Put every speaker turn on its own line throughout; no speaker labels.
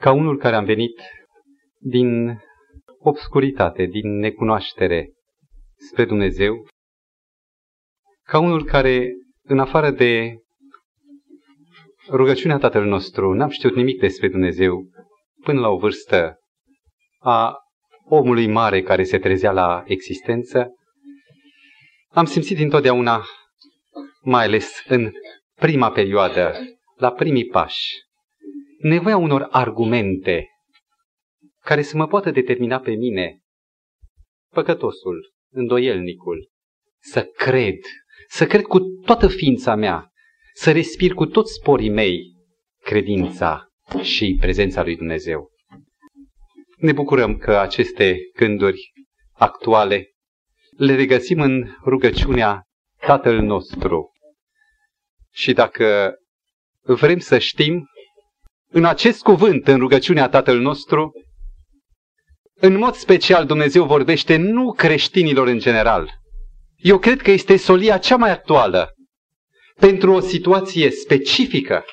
ca unul care am venit din obscuritate, din necunoaștere spre Dumnezeu, ca unul care, în afară de rugăciunea Tatăl nostru, n-am știut nimic despre Dumnezeu până la o vârstă a omului mare care se trezea la existență, am simțit întotdeauna, mai ales în prima perioadă, la primii pași, nevoia unor argumente care să mă poată determina pe mine, păcătosul, îndoielnicul, să cred, să cred cu toată ființa mea, să respir cu toți sporii mei credința și prezența lui Dumnezeu. Ne bucurăm că aceste gânduri actuale le regăsim în rugăciunea Tatăl nostru. Și dacă vrem să știm, în acest cuvânt, în rugăciunea Tatăl nostru, în mod special Dumnezeu vorbește nu creștinilor în general. Eu cred că este solia cea mai actuală pentru o situație specifică,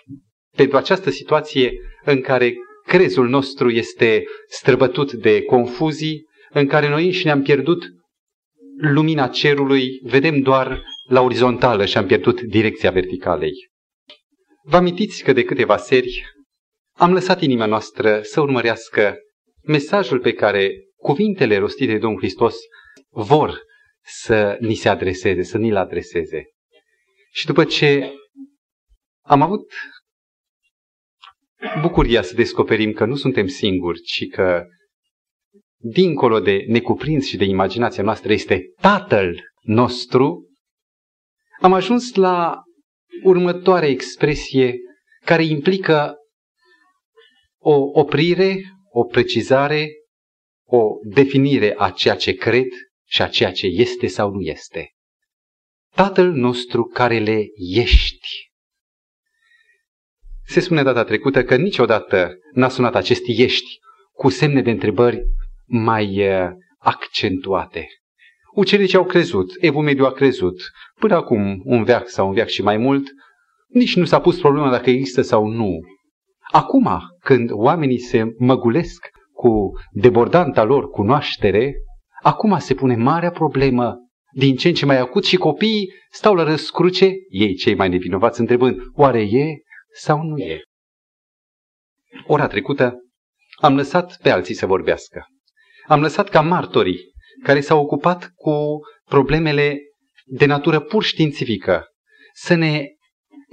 pentru această situație în care crezul nostru este străbătut de confuzii, în care noi înșine am pierdut lumina cerului, vedem doar la orizontală și am pierdut direcția verticalei. Vă amintiți că de câteva seri am lăsat inima noastră să urmărească mesajul pe care cuvintele rostite de Domnul Hristos vor să ni se adreseze, să ni-l adreseze. Și după ce am avut bucuria să descoperim că nu suntem singuri, ci că dincolo de necuprins și de imaginația noastră este Tatăl nostru, am ajuns la următoarea expresie care implică o oprire, o precizare, o definire a ceea ce cred și a ceea ce este sau nu este. Tatăl nostru care le ești. Se spune data trecută că niciodată n-a sunat acest ești cu semne de întrebări mai uh, accentuate. Ucenicii au crezut, Evul Mediu a crezut, până acum un veac sau un veac și mai mult, nici nu s-a pus problema dacă există sau nu. Acum, când oamenii se măgulesc cu debordanta lor cunoaștere, acum se pune marea problemă din ce în ce mai acut și copiii stau la răscruce, ei cei mai nevinovați întrebând, oare e sau nu e? Ora trecută am lăsat pe alții să vorbească. Am lăsat ca martorii care s-au ocupat cu problemele de natură pur științifică să ne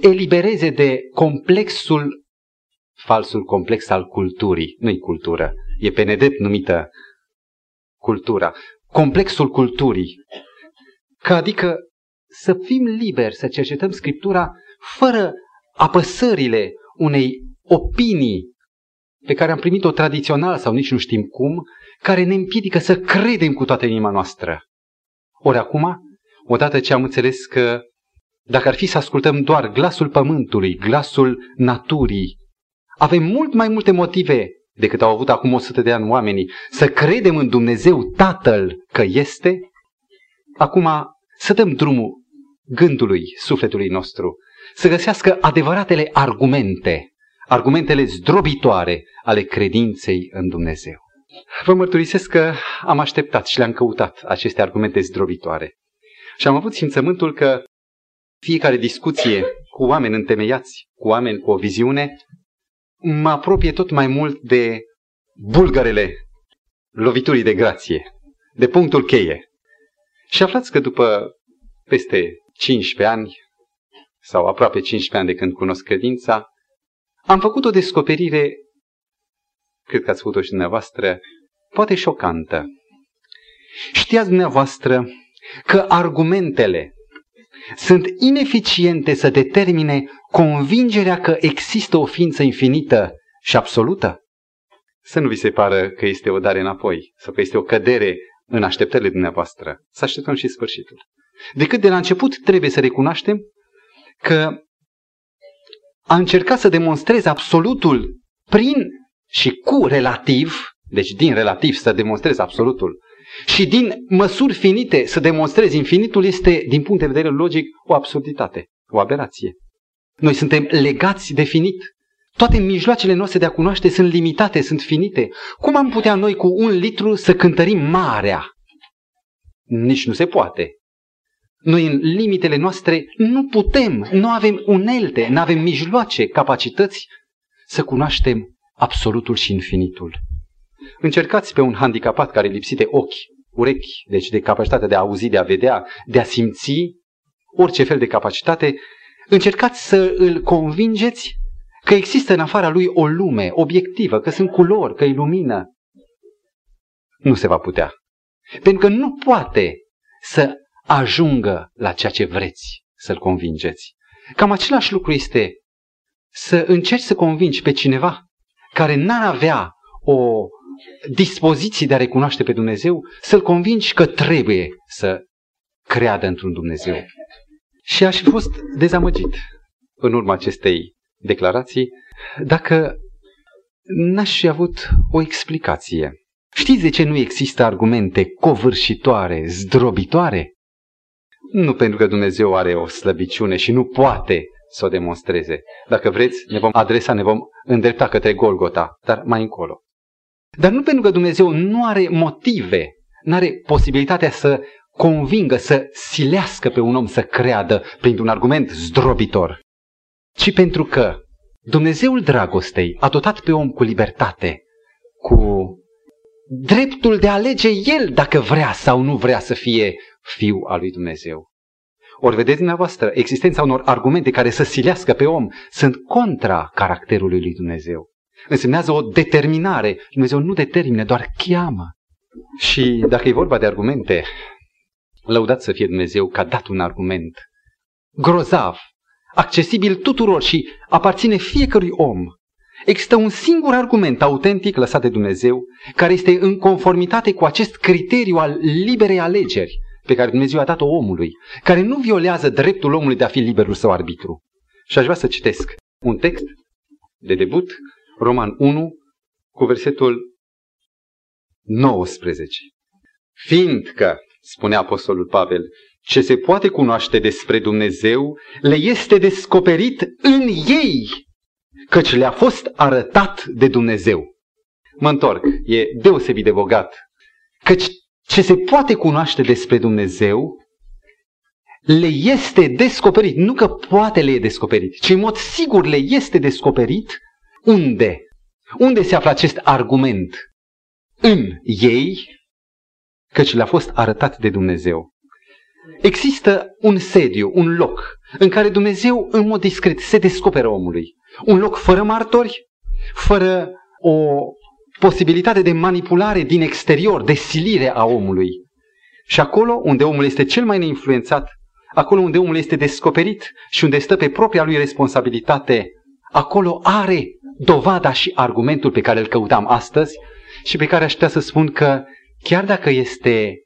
elibereze de complexul, falsul complex al culturii, nu-i cultură, e pe nedept numită cultura, complexul culturii, Că adică să fim liberi să cercetăm Scriptura fără apăsările unei opinii pe care am primit-o tradițional sau nici nu știm cum, care ne împiedică să credem cu toată inima noastră. Ori acum, odată ce am înțeles că dacă ar fi să ascultăm doar glasul pământului, glasul naturii, avem mult mai multe motive decât au avut acum 100 de ani oamenii să credem în Dumnezeu Tatăl că este, acum să dăm drumul gândului, sufletului nostru, să găsească adevăratele argumente, argumentele zdrobitoare ale credinței în Dumnezeu. Vă mărturisesc că am așteptat și le-am căutat aceste argumente zdrobitoare. Și am avut simțământul că fiecare discuție cu oameni întemeiați, cu oameni cu o viziune, mă apropie tot mai mult de bulgărele loviturii de grație, de punctul cheie. Și aflați că după peste 15 ani, sau aproape 15 ani de când cunosc credința, am făcut o descoperire, cred că ați făcut-o și dumneavoastră, poate șocantă. Știați dumneavoastră că argumentele sunt ineficiente să determine convingerea că există o ființă infinită și absolută? Să nu vi se pară că este o dare înapoi sau că este o cădere în așteptările dumneavoastră. Să așteptăm și sfârșitul. Decât de la început trebuie să recunoaștem că a încercat să demonstreze absolutul prin și cu relativ, deci din relativ să demonstreze absolutul, și din măsuri finite să demonstrezi infinitul este, din punct de vedere logic, o absurditate, o aberație. Noi suntem legați de finit Toate mijloacele noastre de a cunoaște sunt limitate, sunt finite. Cum am putea noi cu un litru să cântărim marea? Nici nu se poate. Noi în limitele noastre nu putem, nu avem unelte, nu avem mijloace, capacități să cunoaștem absolutul și infinitul. Încercați pe un handicapat care lipsit de ochi, urechi, deci de capacitatea de a auzi, de a vedea, de a simți, orice fel de capacitate, încercați să îl convingeți că există în afara lui o lume obiectivă, că sunt culori, că e lumină. Nu se va putea. Pentru că nu poate să ajungă la ceea ce vreți să-l convingeți. Cam același lucru este să încerci să convingi pe cineva care n-ar avea o dispoziție de a recunoaște pe Dumnezeu, să-l convingi că trebuie să creadă într-un Dumnezeu. Și aș fi fost dezamăgit în urma acestei declarații dacă n-aș fi avut o explicație. Știți de ce nu există argumente covârșitoare, zdrobitoare? Nu pentru că Dumnezeu are o slăbiciune și nu poate să o demonstreze. Dacă vreți, ne vom adresa, ne vom îndrepta către Golgota, dar mai încolo. Dar nu pentru că Dumnezeu nu are motive, nu are posibilitatea să convingă, să silească pe un om să creadă printr-un argument zdrobitor, ci pentru că Dumnezeul dragostei a dotat pe om cu libertate, cu dreptul de a alege el dacă vrea sau nu vrea să fie fiu al lui Dumnezeu. Ori vedeți dumneavoastră, existența unor argumente care să silească pe om sunt contra caracterului lui Dumnezeu. Însemnează o determinare. Dumnezeu nu determină, doar cheamă. Și dacă e vorba de argumente, lăudat să fie Dumnezeu că a dat un argument grozav, accesibil tuturor și aparține fiecărui om. Există un singur argument autentic lăsat de Dumnezeu care este în conformitate cu acest criteriu al liberei alegeri pe care Dumnezeu a dat-o omului, care nu violează dreptul omului de a fi liberul său arbitru. Și aș vrea să citesc un text de debut, Roman 1, cu versetul 19. Fiindcă, spune Apostolul Pavel, ce se poate cunoaște despre Dumnezeu le este descoperit în ei, căci le-a fost arătat de Dumnezeu. Mă întorc, e deosebit de bogat, căci ce se poate cunoaște despre Dumnezeu le este descoperit. Nu că poate le e descoperit, ci în mod sigur le este descoperit unde? Unde se află acest argument? În ei, căci le-a fost arătat de Dumnezeu. Există un sediu, un loc, în care Dumnezeu, în mod discret, se descoperă omului. Un loc fără martori, fără o posibilitate de manipulare din exterior, de silire a omului. Și acolo unde omul este cel mai neinfluențat, acolo unde omul este descoperit și unde stă pe propria lui responsabilitate, acolo are dovada și argumentul pe care îl căutam astăzi și pe care aș putea să spun că chiar dacă este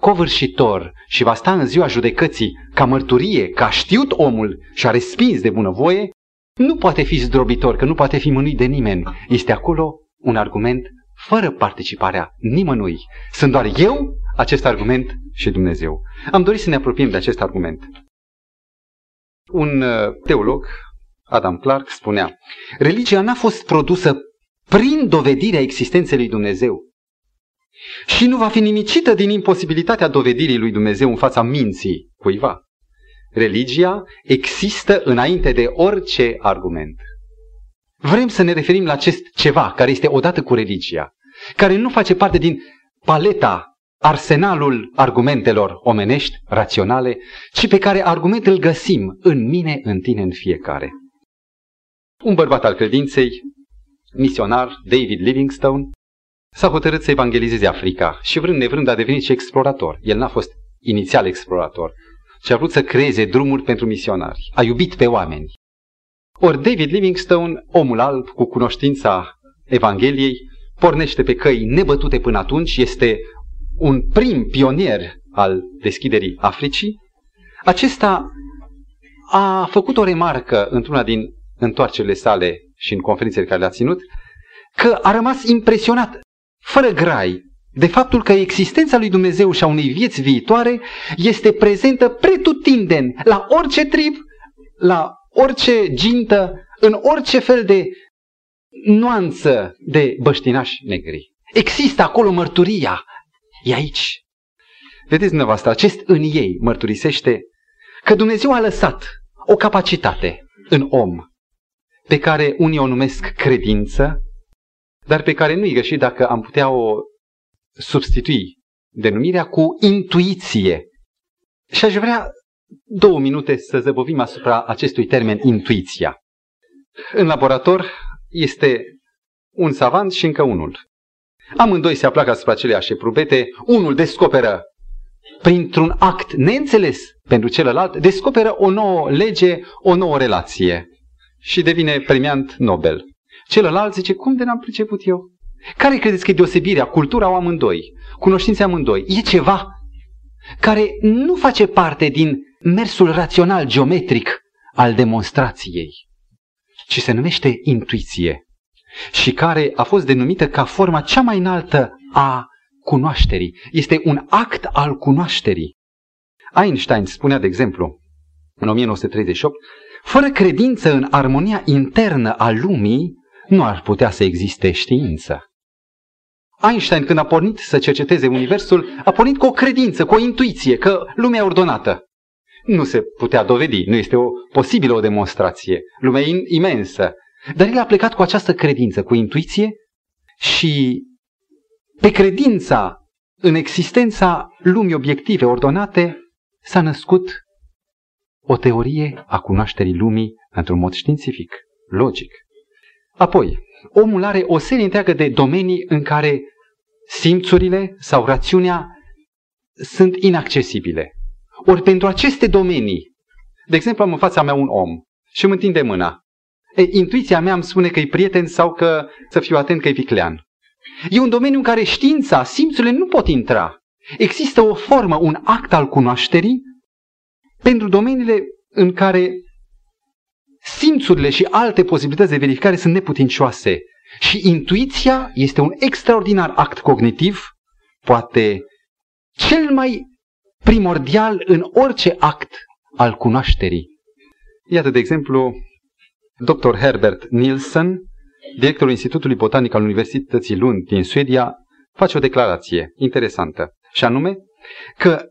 covârșitor și va sta în ziua judecății ca mărturie că a știut omul și a respins de bunăvoie, nu poate fi zdrobitor, că nu poate fi mânuit de nimeni. Este acolo un argument fără participarea nimănui. Sunt doar eu, acest argument și Dumnezeu. Am dorit să ne apropiem de acest argument. Un uh, teolog, Adam Clark, spunea, religia n-a fost produsă prin dovedirea existenței lui Dumnezeu și nu va fi nimicită din imposibilitatea dovedirii lui Dumnezeu în fața minții cuiva. Religia există înainte de orice argument. Vrem să ne referim la acest ceva care este odată cu religia, care nu face parte din paleta, arsenalul argumentelor omenești, raționale, ci pe care argumentul îl găsim în mine, în tine, în fiecare. Un bărbat al credinței, misionar, David Livingstone, s-a hotărât să evangelizeze Africa și vrând nevrând a devenit și explorator. El n-a fost inițial explorator, ci a vrut să creeze drumuri pentru misionari. A iubit pe oameni. Ori David Livingstone, omul alb cu cunoștința Evangheliei, pornește pe căi nebătute până atunci, este un prim pionier al deschiderii Africii. Acesta a făcut o remarcă într-una din întoarcerile sale și în conferințele care le-a ținut, că a rămas impresionat, fără grai, de faptul că existența lui Dumnezeu și a unei vieți viitoare este prezentă pretutindeni la orice trib, la orice gintă, în orice fel de nuanță de băștinași negri. Există acolo mărturia. E aici. Vedeți dumneavoastră, acest în ei mărturisește că Dumnezeu a lăsat o capacitate în om pe care unii o numesc credință, dar pe care nu-i greșit dacă am putea o substitui denumirea cu intuiție. Și aș vrea două minute să zăbovim asupra acestui termen intuiția. În laborator este un savant și încă unul. Amândoi se aplacă asupra aceleași probete, unul descoperă printr-un act neînțeles pentru celălalt, descoperă o nouă lege, o nouă relație și devine premiant Nobel. Celălalt zice, cum de n-am priceput eu? Care credeți că e deosebirea, cultura o amândoi, cunoștința amândoi? E ceva care nu face parte din mersul rațional, geometric al demonstrației, ci se numește intuiție și care a fost denumită ca forma cea mai înaltă a cunoașterii. Este un act al cunoașterii. Einstein spunea, de exemplu, în 1938, fără credință în armonia internă a lumii, nu ar putea să existe știință. Einstein, când a pornit să cerceteze Universul, a pornit cu o credință, cu o intuiție că lumea e ordonată. Nu se putea dovedi, nu este o posibilă o demonstrație. Lumea e imensă. Dar el a plecat cu această credință, cu intuiție și pe credința în existența lumii obiective ordonate s-a născut o teorie a cunoașterii lumii într-un mod științific, logic. Apoi, omul are o serie întreagă de domenii în care simțurile sau rațiunea sunt inaccesibile. Ori pentru aceste domenii, de exemplu, am în fața mea un om și îmi întinde mâna. E, intuiția mea îmi spune că e prieten sau că să fiu atent că e viclean. E un domeniu în care știința, simțurile nu pot intra. Există o formă, un act al cunoașterii pentru domeniile în care simțurile și alte posibilități de verificare sunt neputincioase. Și intuiția este un extraordinar act cognitiv, poate cel mai primordial în orice act al cunoașterii. Iată, de exemplu, dr. Herbert Nielsen, directorul Institutului Botanic al Universității Lund din Suedia, face o declarație interesantă, și anume că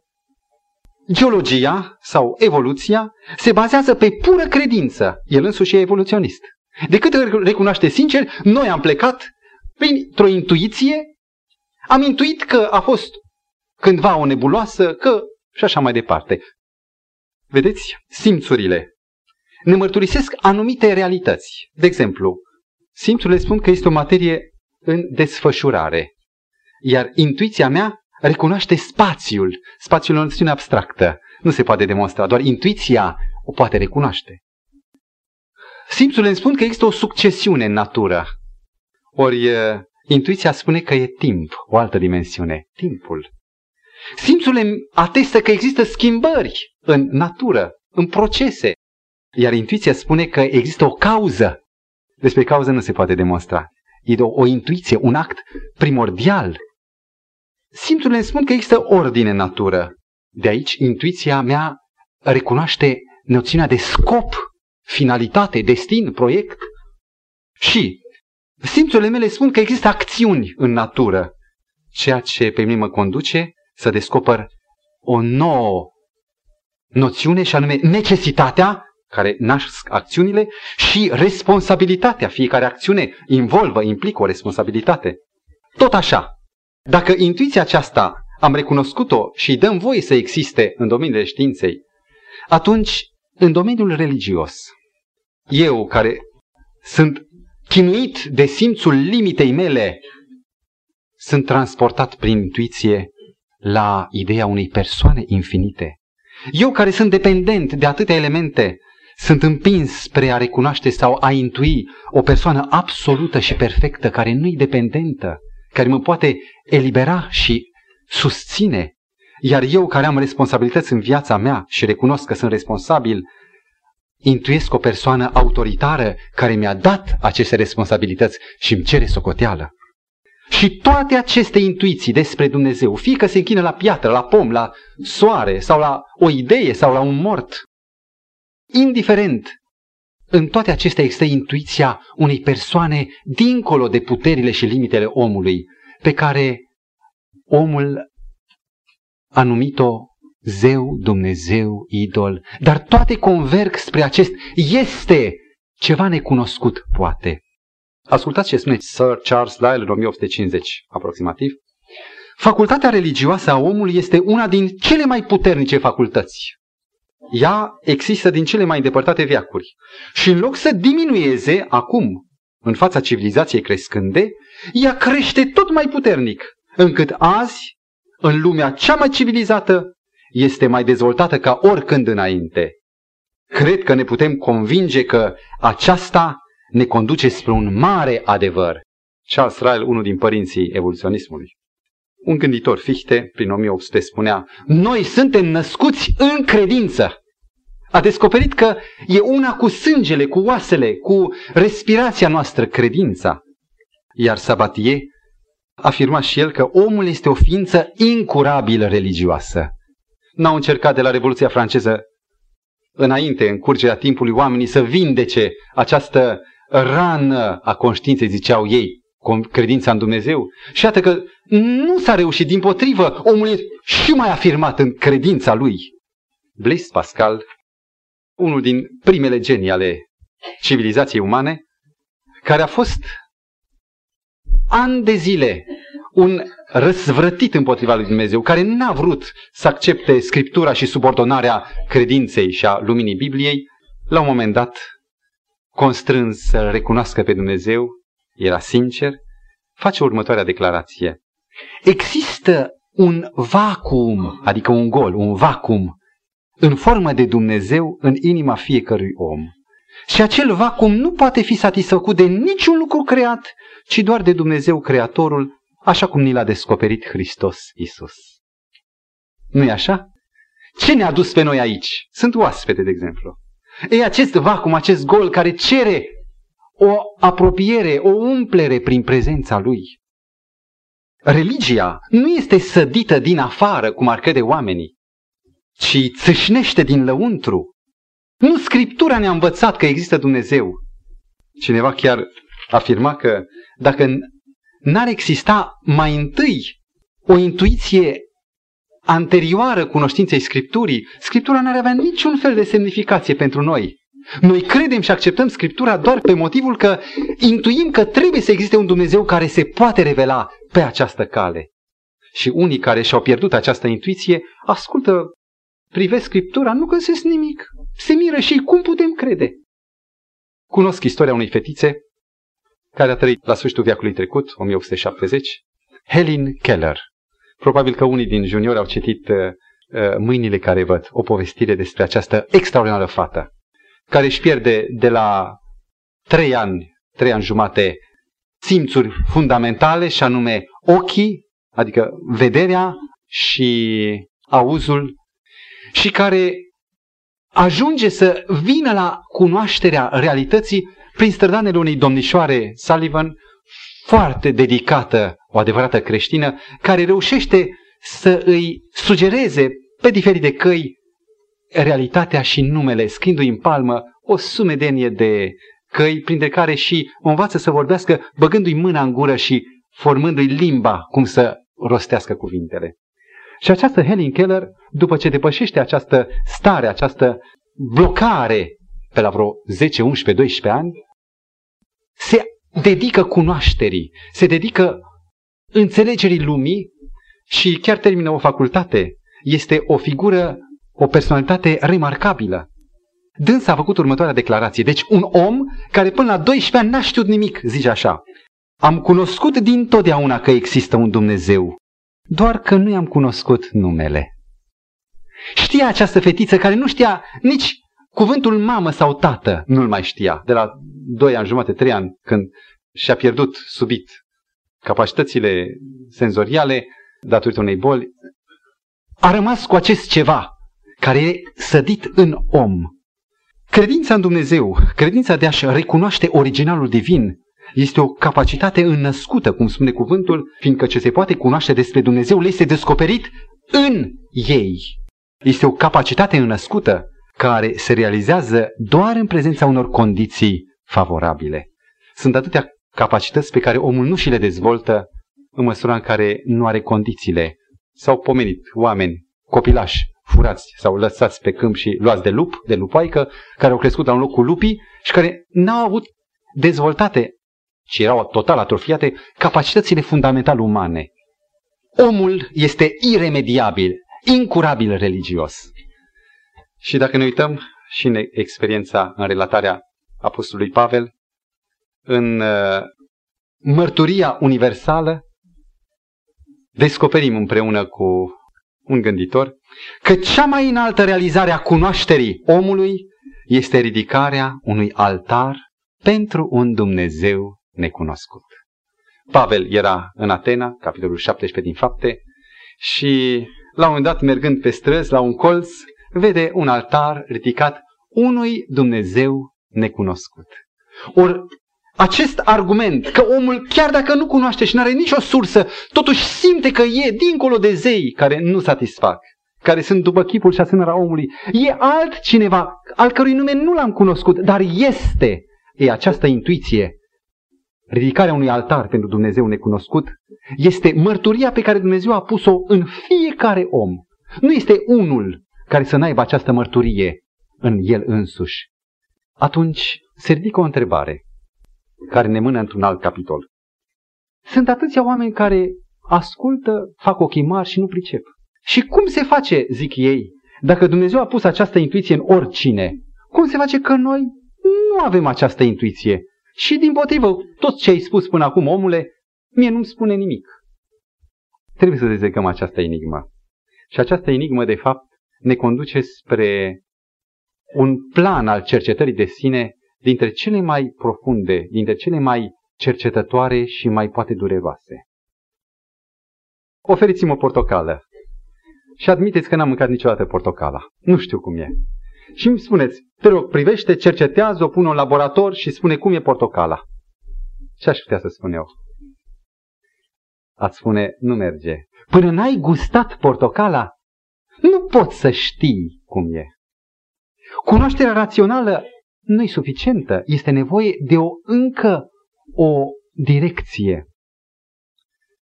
geologia sau evoluția se bazează pe pură credință. El însuși e evoluționist. De cât recunoaște sincer, noi am plecat printr-o intuiție, am intuit că a fost cândva o nebuloasă, că și așa mai departe. Vedeți? Simțurile ne mărturisesc anumite realități. De exemplu, simțurile spun că este o materie în desfășurare, iar intuiția mea recunoaște spațiul. Spațiul e o noțiune abstractă. Nu se poate demonstra, doar intuiția o poate recunoaște. Simțurile îmi spun că există o succesiune în natură. Ori intuiția spune că e timp, o altă dimensiune, timpul. Simțurile atestă că există schimbări în natură, în procese. Iar intuiția spune că există o cauză. Despre cauză nu se poate demonstra. E o, o intuiție, un act primordial. Simțurile îmi spun că există ordine în natură. De aici, intuiția mea recunoaște noțiunea de scop, finalitate, destin, proiect. Și simțurile mele spun că există acțiuni în natură, ceea ce pe mine mă conduce să descoper o nouă noțiune și anume necesitatea care nasc acțiunile și responsabilitatea. Fiecare acțiune involvă, implică o responsabilitate. Tot așa, dacă intuiția aceasta am recunoscut-o și îi dăm voie să existe în domeniul științei, atunci, în domeniul religios, eu care sunt chinuit de simțul limitei mele, sunt transportat prin intuiție la ideea unei persoane infinite. Eu care sunt dependent de atâtea elemente, sunt împins spre a recunoaște sau a intui o persoană absolută și perfectă care nu-i dependentă, care mă poate elibera și susține. Iar eu care am responsabilități în viața mea și recunosc că sunt responsabil, intuiesc o persoană autoritară care mi-a dat aceste responsabilități și îmi cere socoteală. Și toate aceste intuiții despre Dumnezeu, fie că se închină la piatră, la pom, la soare sau la o idee sau la un mort, indiferent în toate acestea există intuiția unei persoane dincolo de puterile și limitele omului, pe care omul a numit-o zeu, Dumnezeu, idol, dar toate converg spre acest este ceva necunoscut, poate. Ascultați ce spune Sir Charles Lyell în 1850, aproximativ. Facultatea religioasă a omului este una din cele mai puternice facultăți. Ea există din cele mai îndepărtate veacuri. Și în loc să diminueze acum, în fața civilizației crescânde, ea crește tot mai puternic, încât azi, în lumea cea mai civilizată, este mai dezvoltată ca oricând înainte. Cred că ne putem convinge că aceasta ne conduce spre un mare adevăr. Charles Ryle, unul din părinții evoluționismului. Un gânditor Fichte, prin 1800, spunea, noi suntem născuți în credință. A descoperit că e una cu sângele, cu oasele, cu respirația noastră, credința. Iar Sabatier afirma și el că omul este o ființă incurabil religioasă. N-au încercat de la Revoluția franceză înainte, în curgerea timpului, oamenii să vindece această rană a conștiinței, ziceau ei, credința în Dumnezeu. Și iată că nu s-a reușit, din potrivă, omul e și mai afirmat în credința lui. Blaise Pascal, unul din primele genii ale civilizației umane, care a fost ani de zile un răsvrătit împotriva lui Dumnezeu, care n-a vrut să accepte Scriptura și subordonarea credinței și a luminii Bibliei, la un moment dat, constrâns să recunoască pe Dumnezeu, era sincer, face următoarea declarație. Există un vacuum, adică un gol, un vacuum, în formă de Dumnezeu în inima fiecărui om. Și acel vacuum nu poate fi satisfăcut de niciun lucru creat, ci doar de Dumnezeu Creatorul, așa cum ni l-a descoperit Hristos Isus. Nu-i așa? Ce ne-a dus pe noi aici? Sunt oaspete, de exemplu. E acest vacuum, acest gol care cere o apropiere, o umplere prin prezența lui. Religia nu este sădită din afară, cum ar crede oamenii, ci țâșnește din lăuntru. Nu Scriptura ne-a învățat că există Dumnezeu. Cineva chiar afirma că dacă n-ar exista mai întâi o intuiție anterioară cunoștinței Scripturii, Scriptura n-ar avea niciun fel de semnificație pentru noi. Noi credem și acceptăm Scriptura doar pe motivul că intuim că trebuie să existe un Dumnezeu care se poate revela pe această cale. Și unii care și-au pierdut această intuiție ascultă, privesc Scriptura, nu găsesc nimic. Se miră și cum putem crede? Cunosc istoria unei fetițe care a trăit la sfârșitul veacului trecut, 1870, Helen Keller. Probabil că unii din juniori au citit uh, uh, Mâinile care văd, o povestire despre această extraordinară fată, care își pierde de la trei ani, trei ani jumate, simțuri fundamentale, și anume ochii, adică vederea și auzul, și care ajunge să vină la cunoașterea realității prin strădanele unei domnișoare Sullivan, foarte dedicată, o adevărată creștină, care reușește să îi sugereze pe diferite căi realitatea și numele, scriindu-i în palmă o sumedenie de căi, printre care și o învață să vorbească, băgându-i mâna în gură și formându-i limba cum să rostească cuvintele. Și această Helen Keller, după ce depășește această stare, această blocare pe la vreo 10, 11, 12 ani, se dedică cunoașterii, se dedică înțelegerii lumii și chiar termină o facultate. Este o figură, o personalitate remarcabilă. Dânsa a făcut următoarea declarație. Deci un om care până la 12 ani n-a știut nimic, zice așa. Am cunoscut din totdeauna că există un Dumnezeu, doar că nu i-am cunoscut numele. Știa această fetiță care nu știa nici cuvântul mamă sau tată, nu-l mai știa. De la 2 ani jumate, 3 ani, când și-a pierdut subit capacitățile senzoriale datorită unei boli, a rămas cu acest ceva care e sădit în om. Credința în Dumnezeu, credința de a-și recunoaște originalul divin, este o capacitate înnăscută, cum spune cuvântul, fiindcă ce se poate cunoaște despre Dumnezeu le este descoperit în ei. Este o capacitate înnăscută care se realizează doar în prezența unor condiții favorabile. Sunt atâtea capacități pe care omul nu și le dezvoltă în măsura în care nu are condițiile. S-au pomenit oameni, copilași, furați sau lăsați pe câmp și luați de lup, de lupoaică, care au crescut la un loc cu lupii și care n-au avut dezvoltate, ci erau total atrofiate, capacitățile fundamentale umane. Omul este iremediabil, incurabil religios. Și dacă ne uităm și în experiența, în relatarea Apostolului Pavel, în uh, mărturia universală, descoperim împreună cu un gânditor că cea mai înaltă realizare a cunoașterii omului este ridicarea unui altar pentru un Dumnezeu necunoscut. Pavel era în Atena, capitolul 17 din fapte, și la un moment dat, mergând pe străzi, la un colț, vede un altar ridicat unui Dumnezeu necunoscut. Ori acest argument că omul, chiar dacă nu cunoaște și nu are nicio sursă, totuși simte că e dincolo de zei care nu satisfac, care sunt după chipul și asemenea omului, e altcineva al cărui nume nu l-am cunoscut, dar este. E această intuiție, ridicarea unui altar pentru Dumnezeu necunoscut, este mărturia pe care Dumnezeu a pus-o în fiecare om. Nu este unul care să n-aibă această mărturie în el însuși. Atunci se ridică o întrebare care ne mână într-un alt capitol. Sunt atâția oameni care ascultă, fac ochii mari și nu pricep. Și cum se face, zic ei, dacă Dumnezeu a pus această intuiție în oricine, cum se face că noi nu avem această intuiție? Și din potrivă, tot ce ai spus până acum, omule, mie nu-mi spune nimic. Trebuie să dezlegăm această enigmă. Și această enigmă, de fapt, ne conduce spre un plan al cercetării de sine dintre cele mai profunde, dintre cele mai cercetătoare și mai poate dureroase. Oferiți-mi o portocală și admiteți că n-am mâncat niciodată portocala. Nu știu cum e. Și îmi spuneți, te rog, privește, cercetează, o pun în laborator și spune cum e portocala. Ce aș putea să spun eu? Ați spune, nu merge. Până n-ai gustat portocala, nu poți să știi cum e. Cunoașterea rațională nu e suficientă. Este nevoie de o încă o direcție.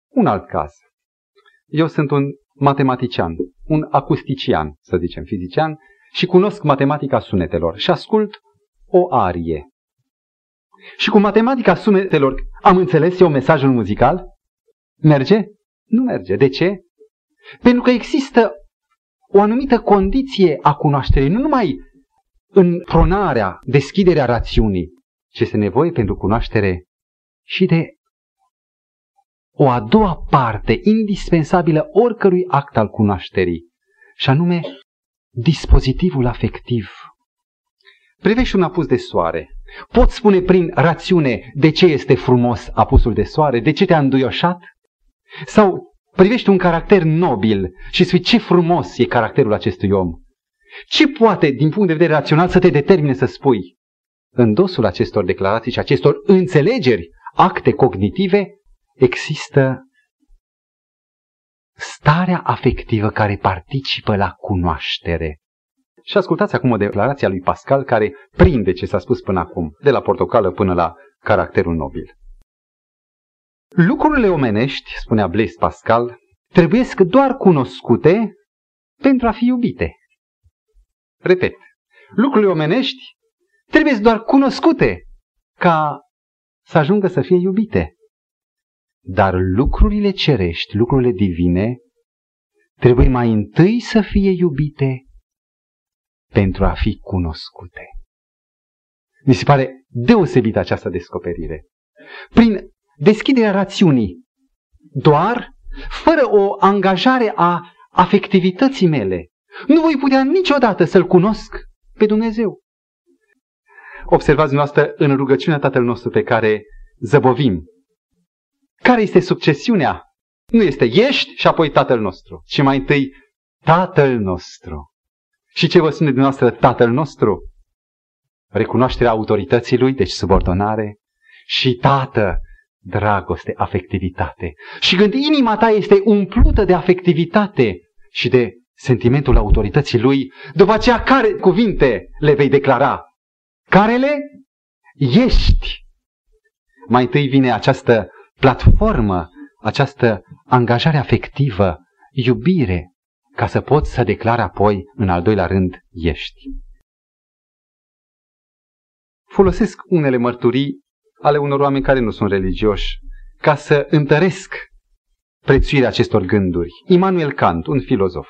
Un alt caz. Eu sunt un matematician, un acustician, să zicem, fizician, și cunosc matematica sunetelor și ascult o arie. Și cu matematica sunetelor am înțeles eu mesajul muzical? Merge? Nu merge. De ce? Pentru că există o anumită condiție a cunoașterii, nu numai în pronarea, deschiderea rațiunii, ce este nevoie pentru cunoaștere și de o a doua parte indispensabilă oricărui act al cunoașterii, și anume dispozitivul afectiv. Privești un apus de soare. Poți spune prin rațiune de ce este frumos apusul de soare, de ce te-a înduioșat? Sau privești un caracter nobil și spui ce frumos e caracterul acestui om. Ce poate, din punct de vedere rațional, să te determine să spui? În dosul acestor declarații și acestor înțelegeri, acte cognitive, există starea afectivă care participă la cunoaștere. Și ascultați acum o declarație a lui Pascal care prinde ce s-a spus până acum, de la portocală până la caracterul nobil. Lucrurile omenești, spunea Blaise Pascal, trebuie doar cunoscute pentru a fi iubite. Repet, lucrurile omenești trebuie doar cunoscute ca să ajungă să fie iubite. Dar lucrurile cerești, lucrurile divine, trebuie mai întâi să fie iubite pentru a fi cunoscute. Mi se pare deosebită această descoperire. Prin deschiderea rațiunii, doar fără o angajare a afectivității mele, nu voi putea niciodată să-L cunosc pe Dumnezeu. Observați noastră în rugăciunea Tatăl nostru pe care zăbovim. Care este succesiunea? Nu este ești și apoi Tatăl nostru, ci mai întâi Tatăl nostru. Și ce vă spune dumneavoastră Tatăl nostru? Recunoașterea autorității lui, deci subordonare, și Tată, dragoste, afectivitate. Și când inima ta este umplută de afectivitate și de sentimentul autorității lui, după aceea care cuvinte le vei declara? Carele? Ești! Mai întâi vine această platformă, această angajare afectivă, iubire, ca să poți să declari apoi, în al doilea rând, ești. Folosesc unele mărturii ale unor oameni care nu sunt religioși ca să întăresc prețuirea acestor gânduri. Immanuel Kant, un filozof,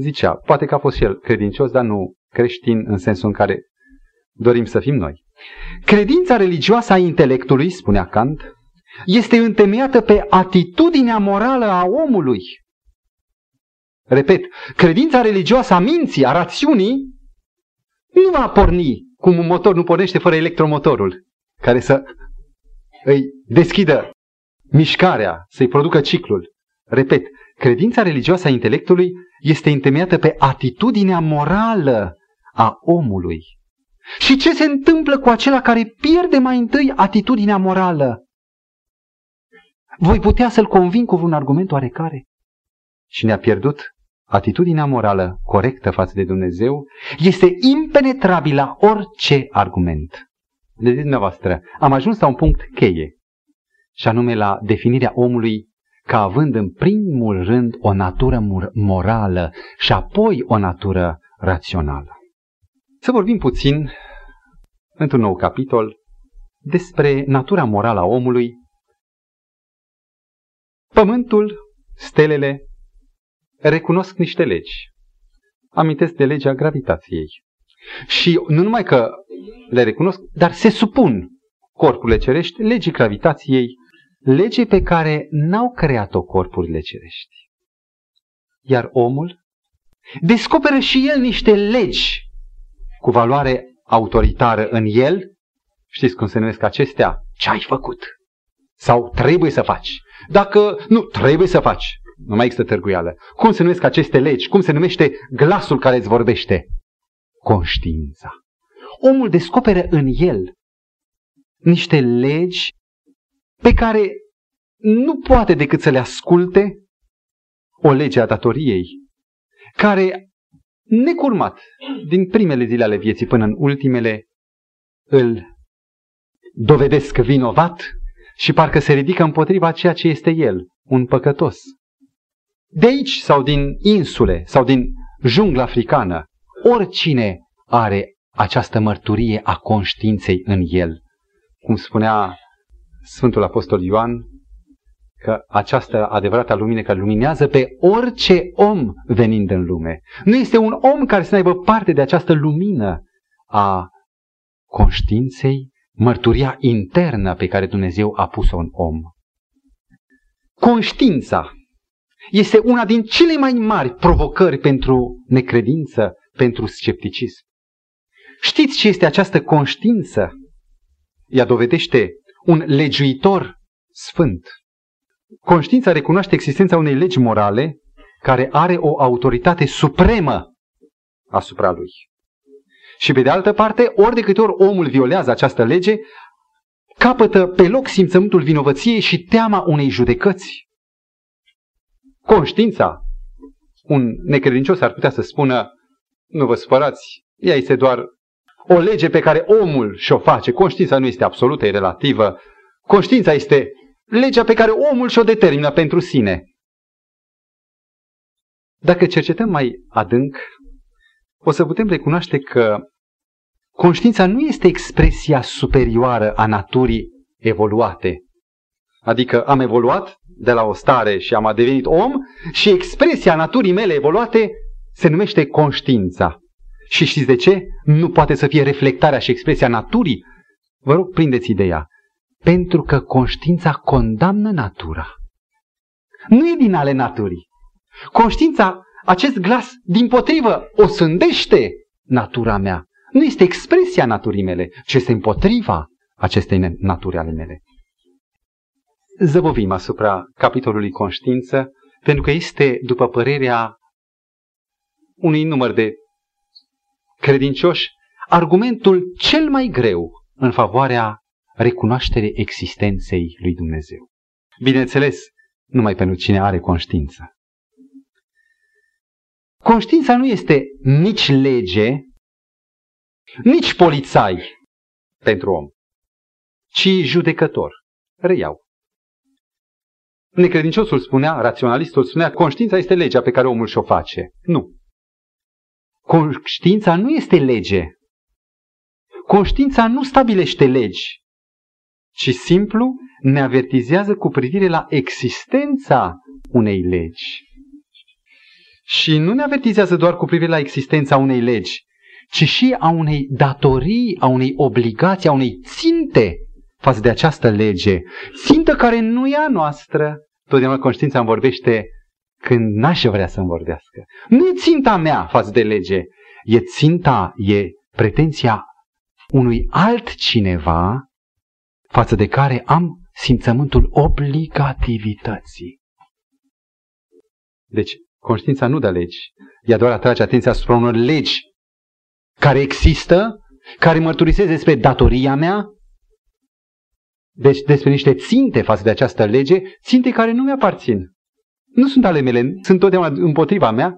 zicea, poate că a fost și el credincios, dar nu creștin în sensul în care dorim să fim noi. Credința religioasă a intelectului, spunea Kant, este întemeiată pe atitudinea morală a omului. Repet, credința religioasă a minții, a rațiunii, nu va porni cum un motor nu pornește fără electromotorul, care să îi deschidă mișcarea, să-i producă ciclul. Repet, credința religioasă a intelectului este întemeiată pe atitudinea morală a omului. Și ce se întâmplă cu acela care pierde mai întâi atitudinea morală? Voi putea să-l convin cu un argument oarecare? Și ne-a pierdut atitudinea morală corectă față de Dumnezeu, este impenetrabil la orice argument. De dumneavoastră, am ajuns la un punct cheie, și anume la definirea omului ca având în primul rând o natură morală și apoi o natură rațională. Să vorbim puțin, într-un nou capitol, despre natura morală a omului. Pământul, stelele, recunosc niște legi. Amintesc de legea gravitației. Și nu numai că le recunosc, dar se supun corpurile cerești legii gravitației, lege pe care n-au creat-o corpurile cerești. Iar omul descoperă și el niște legi cu valoare autoritară în el. Știți cum se numesc acestea? Ce ai făcut? Sau trebuie să faci. Dacă nu, trebuie să faci. Nu mai există târguială. Cum se numesc aceste legi? Cum se numește glasul care îți vorbește? Conștiința. Omul descoperă în el niște legi pe care nu poate decât să le asculte o lege a datoriei, care, necurmat, din primele zile ale vieții până în ultimele, îl dovedesc vinovat și parcă se ridică împotriva ceea ce este el, un păcătos. De aici sau din insule sau din jungla africană, oricine are această mărturie a conștiinței în el. Cum spunea Sfântul Apostol Ioan, că această adevărată lumină care luminează pe orice om venind în lume. Nu este un om care să aibă parte de această lumină a conștiinței, mărturia internă pe care Dumnezeu a pus-o în om. Conștiința este una din cele mai mari provocări pentru necredință, pentru scepticism. Știți ce este această conștiință? Ea dovedește un legiuitor sfânt. Conștiința recunoaște existența unei legi morale care are o autoritate supremă asupra lui. Și pe de altă parte, ori de câte ori omul violează această lege, capătă pe loc simțământul vinovăției și teama unei judecăți. Conștiința, un necredincios ar putea să spună, nu vă spărați, ea este doar o lege pe care omul și-o face. Conștiința nu este absolută, e relativă. Conștiința este legea pe care omul și-o determină pentru sine. Dacă cercetăm mai adânc, o să putem recunoaște că conștiința nu este expresia superioară a naturii evoluate. Adică am evoluat de la o stare și am devenit om și expresia naturii mele evoluate se numește conștiința. Și știți de ce? Nu poate să fie reflectarea și expresia naturii? Vă rog, prindeți ideea. Pentru că conștiința condamnă natura. Nu e din ale naturii. Conștiința, acest glas, din potrivă, o sândește natura mea. Nu este expresia naturii mele, ci este împotriva acestei naturi ale mele. Zăbovim asupra capitolului conștiință, pentru că este, după părerea unui număr de credincioși argumentul cel mai greu în favoarea recunoașterii existenței lui Dumnezeu. Bineînțeles, numai pentru cine are conștiință. Conștiința nu este nici lege, nici polițai pentru om, ci judecător. Reiau. Necredinciosul spunea, raționalistul spunea, conștiința este legea pe care omul și-o face. Nu. Conștiința nu este lege. Conștiința nu stabilește legi, ci simplu ne avertizează cu privire la existența unei legi. Și nu ne avertizează doar cu privire la existența unei legi, ci și a unei datorii, a unei obligații, a unei ținte față de această lege. Țintă care nu e a noastră. Totdeauna conștiința îmi vorbește când n-aș vrea să-mi vorbească. Nu e ținta mea față de lege, e ținta, e pretenția unui altcineva față de care am simțământul obligativității. Deci, conștiința nu dă legi, ea doar atrage atenția asupra unor legi care există, care mărturisesc despre datoria mea, deci despre niște ținte față de această lege, ținte care nu mi-aparțin. Nu sunt ale mele, sunt totdeauna împotriva mea,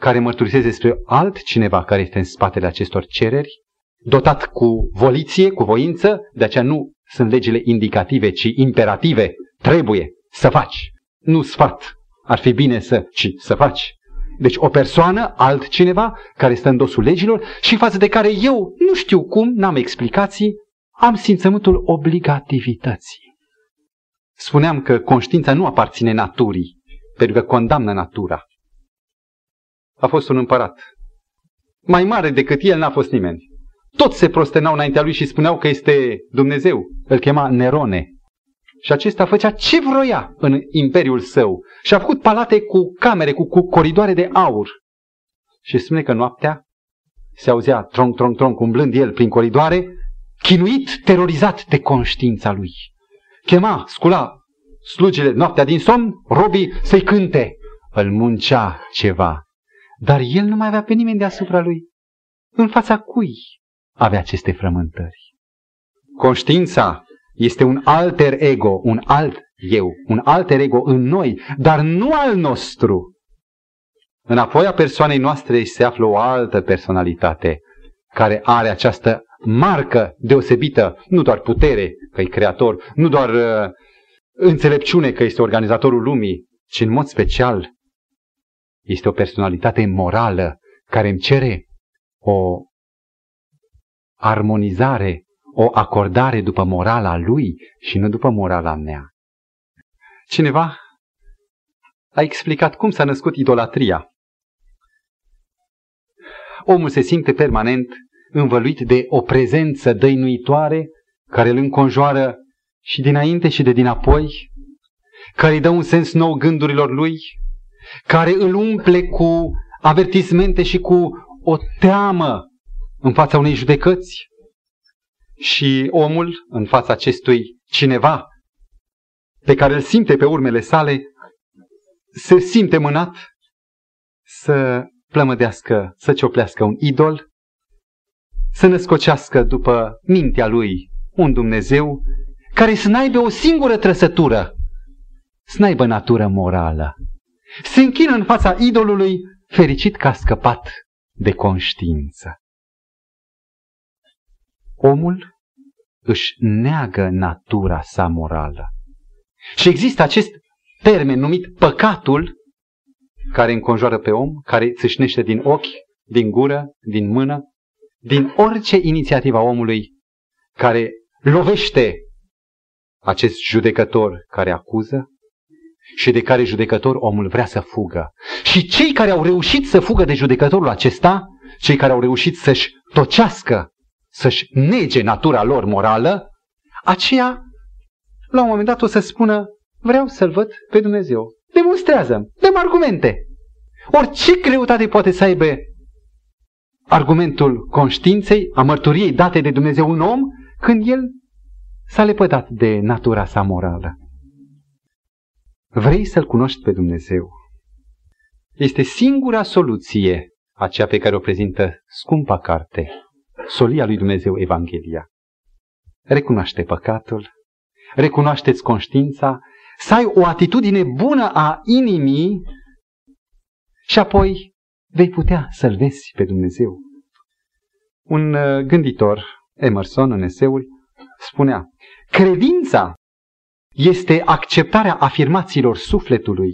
care mărturisesc despre altcineva care este în spatele acestor cereri, dotat cu voliție, cu voință, de aceea nu sunt legile indicative, ci imperative. Trebuie să faci. Nu sfat. Ar fi bine să, ci să faci. Deci o persoană, altcineva, care stă în dosul legilor și față de care eu nu știu cum, n-am explicații, am simțământul obligativității. Spuneam că conștiința nu aparține naturii, pentru că condamnă natura. A fost un împărat. Mai mare decât el n-a fost nimeni. Toți se prostenau înaintea lui și spuneau că este Dumnezeu. Îl chema Nerone. Și acesta făcea ce vroia în imperiul său. Și a făcut palate cu camere, cu, cu coridoare de aur. Și spune că noaptea se auzea tronc, tronc, tronc, umblând el prin coridoare, chinuit, terorizat de conștiința lui. Chema, scula slugile noaptea din somn, robii să-i cânte. Îl muncea ceva. Dar el nu mai avea pe nimeni deasupra lui. În fața cui avea aceste frământări? Conștiința este un alter ego, un alt eu, un alter ego în noi, dar nu al nostru. Înapoi a persoanei noastre se află o altă personalitate care are această marcă deosebită, nu doar putere, că e creator, nu doar uh, înțelepciune, că este organizatorul lumii, ci în mod special este o personalitate morală care îmi cere o armonizare o acordare după morala lui și nu după morala mea. Cineva a explicat cum s-a născut idolatria. Omul se simte permanent învăluit de o prezență dăinuitoare care îl înconjoară și dinainte și de dinapoi, care îi dă un sens nou gândurilor lui, care îl umple cu avertismente și cu o teamă în fața unei judecăți, și omul, în fața acestui cineva pe care îl simte pe urmele sale, se simte mânat să plămădească, să cioplească un idol, să născocească după mintea lui un Dumnezeu care să n-aibă o singură trăsătură, să n-aibă natură morală. Se închină în fața idolului fericit că a scăpat de conștiință omul își neagă natura sa morală. Și există acest termen numit păcatul care înconjoară pe om, care țâșnește din ochi, din gură, din mână, din orice inițiativă a omului care lovește acest judecător care acuză și de care judecător omul vrea să fugă. Și cei care au reușit să fugă de judecătorul acesta, cei care au reușit să-și tocească să-și nege natura lor morală, aceea, la un moment dat, o să spună, vreau să-L văd pe Dumnezeu. Demonstrează dăm argumente. Orice greutate poate să aibă argumentul conștiinței, a mărturiei date de Dumnezeu un om, când el s-a lepădat de natura sa morală. Vrei să-L cunoști pe Dumnezeu? Este singura soluție, aceea pe care o prezintă scumpa carte, solia lui Dumnezeu Evanghelia. Recunoaște păcatul, recunoașteți conștiința, să ai o atitudine bună a inimii și apoi vei putea să-L vezi pe Dumnezeu. Un uh, gânditor, Emerson, în eseuri, spunea, credința este acceptarea afirmațiilor sufletului.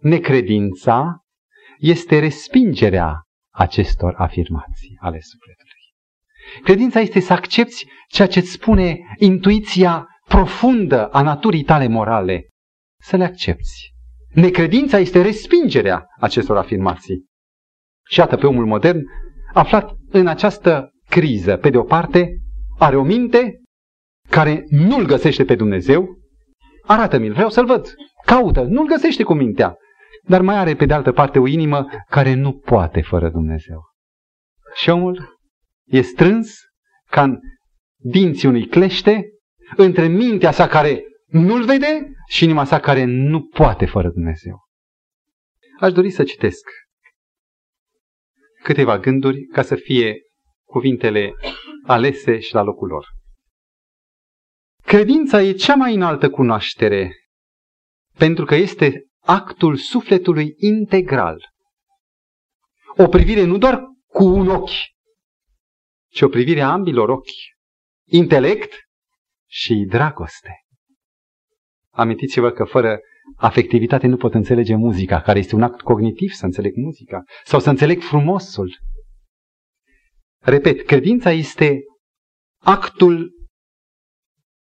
Necredința este respingerea acestor afirmații ale sufletului. Credința este să accepti ceea ce îți spune intuiția profundă a naturii tale morale, să le accepti. Necredința este respingerea acestor afirmații. Și iată pe omul modern, aflat în această criză, pe de o parte, are o minte care nu-L găsește pe Dumnezeu, arată-mi-l, vreau să-L văd, caută, nu-L găsește cu mintea, dar mai are pe de altă parte o inimă care nu poate fără Dumnezeu. Și omul e strâns ca în dinții unui clește între mintea sa care nu-l vede și inima sa care nu poate fără Dumnezeu. Aș dori să citesc câteva gânduri ca să fie cuvintele alese și la locul lor. Credința e cea mai înaltă cunoaștere pentru că este actul sufletului integral. O privire nu doar cu un ochi, ci o privire a ambilor ochi. Intelect și dragoste. Amintiți-vă că fără afectivitate nu pot înțelege muzica, care este un act cognitiv să înțeleg muzica, sau să înțeleg frumosul. Repet, credința este actul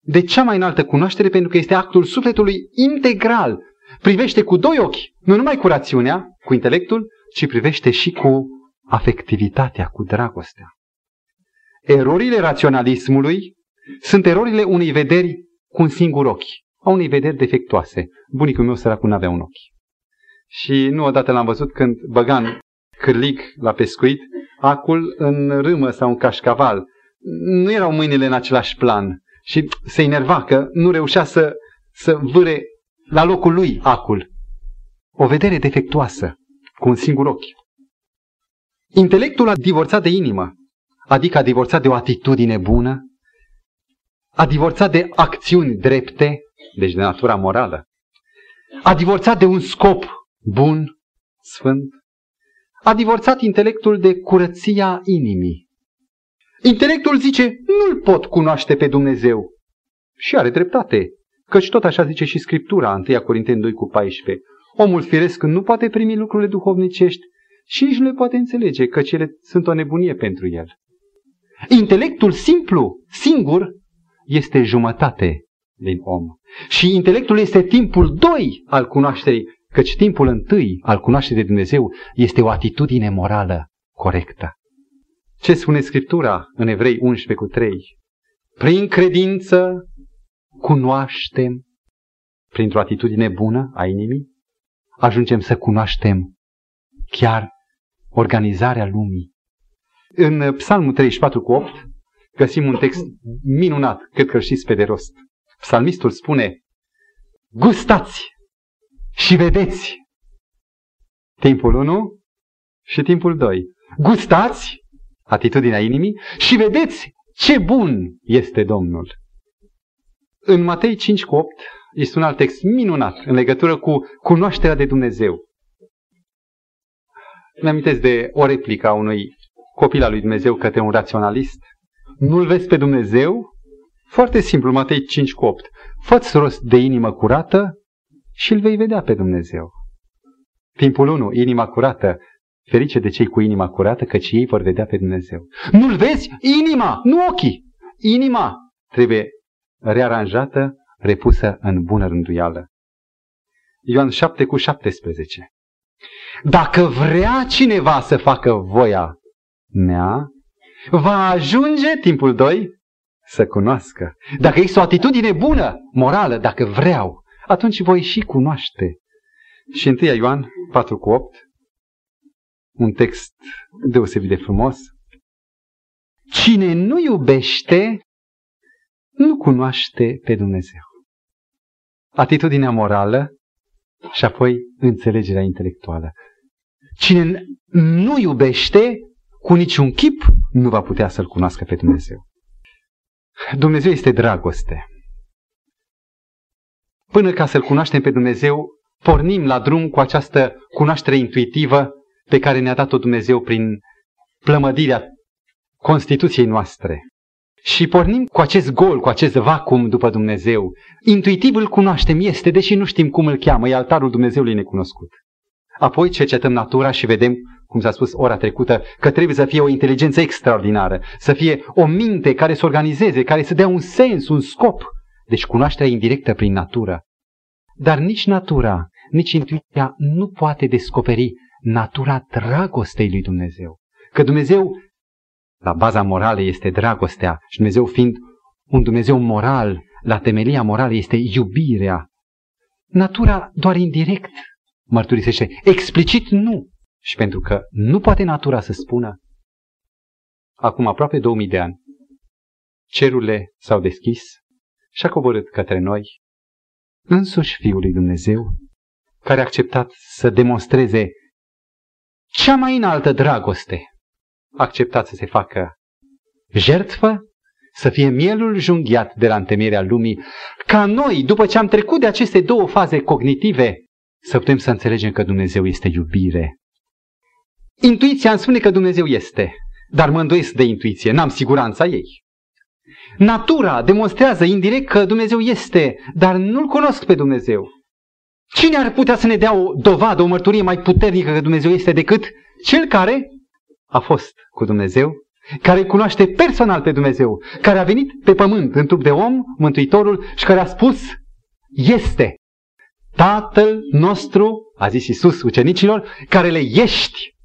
de cea mai înaltă cunoaștere pentru că este actul sufletului integral. Privește cu doi ochi, nu numai cu rațiunea, cu intelectul, ci privește și cu afectivitatea, cu dragostea. Erorile raționalismului sunt erorile unei vederi cu un singur ochi, a unei vederi defectoase. Bunicul meu săracul nu avea un ochi. Și nu odată l-am văzut când băgan cârlic la pescuit, acul în râmă sau în cașcaval. Nu erau mâinile în același plan și se enerva că nu reușea să, să vâre la locul lui acul. O vedere defectuoasă, cu un singur ochi. Intelectul a divorțat de inimă, adică a divorțat de o atitudine bună, a divorțat de acțiuni drepte, deci de natura morală, a divorțat de un scop bun, sfânt, a divorțat intelectul de curăția inimii. Intelectul zice, nu-l pot cunoaște pe Dumnezeu. Și are dreptate, căci tot așa zice și Scriptura, 1 Corinteni 2 cu 14. Omul firesc nu poate primi lucrurile duhovnicești și nici nu le poate înțelege, căci ele sunt o nebunie pentru el. Intelectul simplu, singur, este jumătate din om. Și intelectul este timpul doi al cunoașterii, căci timpul întâi al cunoașterii de Dumnezeu este o atitudine morală corectă. Ce spune Scriptura în Evrei 11 cu 3? Prin credință cunoaștem, printr-o atitudine bună a inimii, ajungem să cunoaștem chiar organizarea lumii. În Psalmul 34 cu 8 găsim un text minunat, cred că știți pe de rost. Psalmistul spune, gustați și vedeți timpul 1 și timpul 2. Gustați, atitudinea inimii, și vedeți ce bun este Domnul. În Matei 5 cu 8 este un alt text minunat în legătură cu cunoașterea de Dumnezeu. Îmi amintesc de o replică a unui copil al lui Dumnezeu către un raționalist. Nu-L vezi pe Dumnezeu? Foarte simplu, Matei 5 cu 8. Fă-ți rost de inimă curată și îl vei vedea pe Dumnezeu. Timpul 1, inima curată. Ferice de cei cu inima curată, căci ei vor vedea pe Dumnezeu. Nu-L vezi? Inima, nu ochii. Inima trebuie rearanjată, repusă în bună rânduială. Ioan 7 cu 17. Dacă vrea cineva să facă voia mea, va ajunge, timpul 2, să cunoască. Dacă există o atitudine bună, morală, dacă vreau, atunci voi și cunoaște. Și 1 Ioan 4 cu 8, un text deosebit de frumos. Cine nu iubește, nu cunoaște pe Dumnezeu. Atitudinea morală și apoi înțelegerea intelectuală. Cine nu iubește, cu niciun chip nu va putea să-L cunoască pe Dumnezeu. Dumnezeu este dragoste. Până ca să-L cunoaștem pe Dumnezeu, pornim la drum cu această cunoaștere intuitivă pe care ne-a dat-o Dumnezeu prin plămădirea Constituției noastre. Și pornim cu acest gol, cu acest vacum după Dumnezeu. Intuitiv îl cunoaștem, este, deși nu știm cum îl cheamă, e altarul Dumnezeului necunoscut. Apoi cercetăm natura și vedem, cum s-a spus ora trecută, că trebuie să fie o inteligență extraordinară, să fie o minte care să organizeze, care să dea un sens, un scop. Deci cunoașterea indirectă prin natură. Dar nici natura, nici intuiția nu poate descoperi natura dragostei lui Dumnezeu. Că Dumnezeu, la baza morală, este dragostea și Dumnezeu fiind un Dumnezeu moral, la temelia morală este iubirea. Natura doar indirect mărturisește, explicit nu. Și pentru că nu poate natura să spună, acum aproape 2000 de ani, cerurile s-au deschis și a coborât către noi însuși Fiul lui Dumnezeu, care a acceptat să demonstreze cea mai înaltă dragoste, a acceptat să se facă jertfă, să fie mielul junghiat de la întemeierea lumii, ca noi, după ce am trecut de aceste două faze cognitive, să putem să înțelegem că Dumnezeu este iubire. Intuiția îmi spune că Dumnezeu este, dar mă îndoiesc de intuiție, n-am siguranța ei. Natura demonstrează indirect că Dumnezeu este, dar nu-L cunosc pe Dumnezeu. Cine ar putea să ne dea o dovadă, o mărturie mai puternică că Dumnezeu este decât cel care a fost cu Dumnezeu, care cunoaște personal pe Dumnezeu, care a venit pe pământ în trup de om, Mântuitorul, și care a spus, este Tatăl nostru, a zis Iisus ucenicilor, care le ești.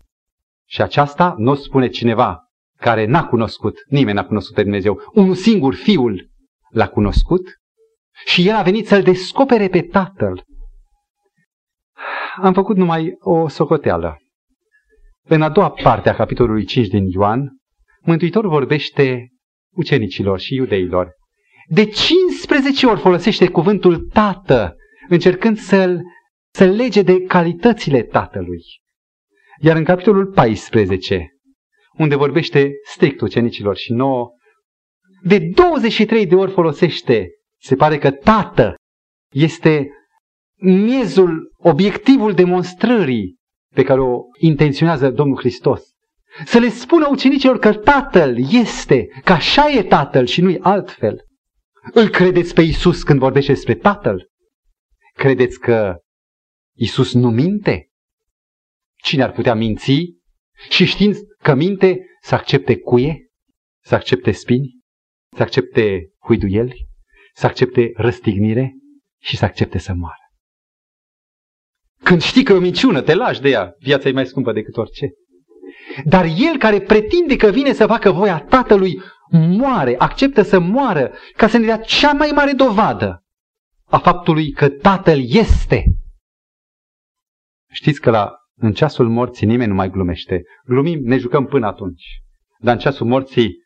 Și aceasta nu o spune cineva care n-a cunoscut, nimeni n-a cunoscut pe Dumnezeu, un singur Fiul l-a cunoscut și El a venit să-L descopere pe Tatăl. Am făcut numai o socoteală. În a doua parte a capitolului 5 din Ioan, Mântuitorul vorbește ucenicilor și iudeilor. De 15 ori folosește cuvântul Tată, încercând să-l, să lege de calitățile Tatălui. Iar în capitolul 14, unde vorbește strict ucenicilor și nouă, de 23 de ori folosește, se pare că tată este miezul, obiectivul demonstrării pe care o intenționează Domnul Hristos. Să le spună ucenicilor că Tatăl este, că așa e Tatăl și nu-i altfel. Îl credeți pe Isus când vorbește despre Tatăl? Credeți că Isus nu minte? Cine ar putea minți și știind că minte să accepte cuie, să accepte spini, să accepte huiduieli, să accepte răstignire și să accepte să moară. Când știi că e o minciună, te lași de ea, viața e mai scumpă decât orice. Dar el care pretinde că vine să facă voia tatălui, moare, acceptă să moară, ca să ne dea cea mai mare dovadă a faptului că tatăl este. Știți că la în ceasul morții nimeni nu mai glumește. Glumim, ne jucăm până atunci. Dar în ceasul morții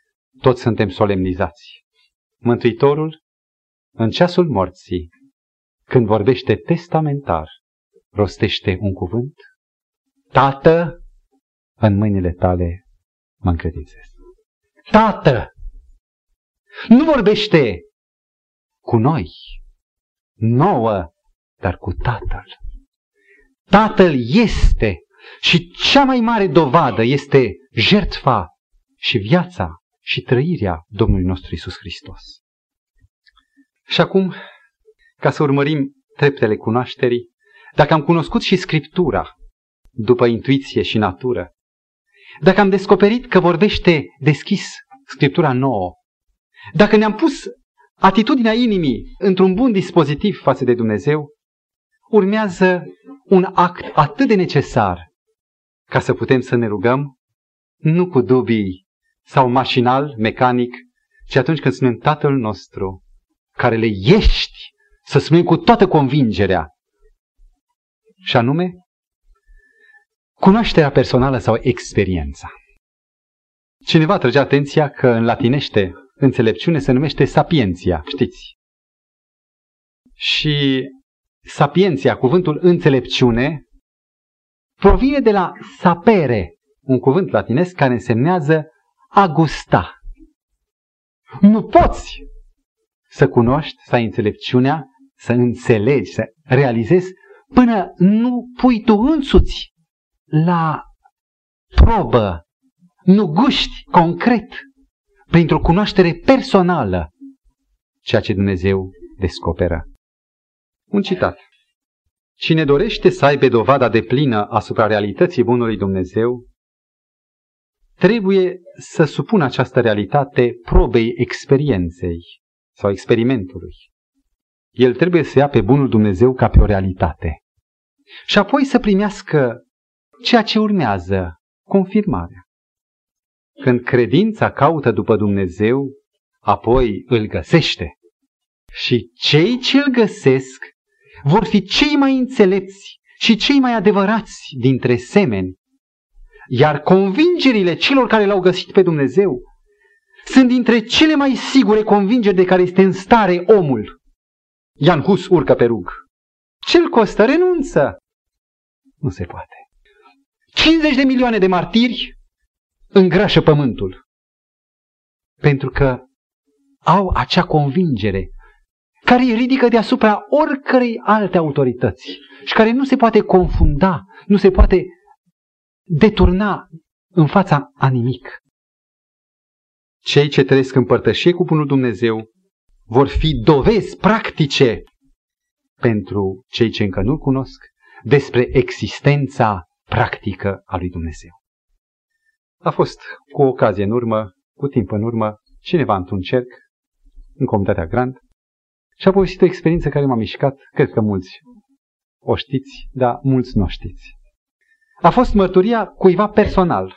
toți suntem solemnizați. Mântuitorul, în ceasul morții, când vorbește testamentar, rostește un cuvânt. Tată, în mâinile tale mă încredințez. Tată! Nu vorbește cu noi, nouă, dar cu Tatăl. Tatăl este și cea mai mare dovadă este jertfa și viața și trăirea Domnului nostru Isus Hristos. Și acum, ca să urmărim treptele cunoașterii, dacă am cunoscut și Scriptura după intuiție și natură, dacă am descoperit că vorbește deschis Scriptura nouă, dacă ne-am pus atitudinea inimii într-un bun dispozitiv față de Dumnezeu, urmează un act atât de necesar ca să putem să ne rugăm, nu cu dubii sau mașinal, mecanic, ci atunci când spunem Tatăl nostru, care le ești, să spunem cu toată convingerea. Și anume, cunoașterea personală sau experiența. Cineva trăgea atenția că în latinește înțelepciune se numește sapienția, știți? Și sapienția, cuvântul înțelepciune, provine de la sapere, un cuvânt latinesc care însemnează a gusta. Nu poți să cunoști, să ai înțelepciunea, să înțelegi, să realizezi, până nu pui tu însuți la probă, nu guști concret, printr-o cunoaștere personală, ceea ce Dumnezeu descoperă. Un citat. Cine dorește să aibă dovada de plină asupra realității bunului Dumnezeu, trebuie să supună această realitate probei experienței sau experimentului. El trebuie să ia pe bunul Dumnezeu ca pe o realitate. Și apoi să primească ceea ce urmează, confirmarea. Când credința caută după Dumnezeu, apoi îl găsește. Și cei ce îl găsesc vor fi cei mai înțelepți și cei mai adevărați dintre semeni. Iar convingerile celor care l-au găsit pe Dumnezeu sunt dintre cele mai sigure convingeri de care este în stare omul. Ian Hus urcă pe rug. Ce-l costă? Renunță. Nu se poate. 50 de milioane de martiri îngrașă pământul. Pentru că au acea convingere care îi ridică deasupra oricărei alte autorități și care nu se poate confunda, nu se poate deturna în fața a nimic. Cei ce trăiesc în părtășie cu Bunul Dumnezeu vor fi dovezi practice pentru cei ce încă nu-L cunosc despre existența practică a lui Dumnezeu. A fost cu o ocazie în urmă, cu timp în urmă, cineva într-un cerc, în comunitatea Grand, și a povestit o experiență care m-a mișcat, cred că mulți o știți, dar mulți nu o știți. A fost mărturia cuiva personal.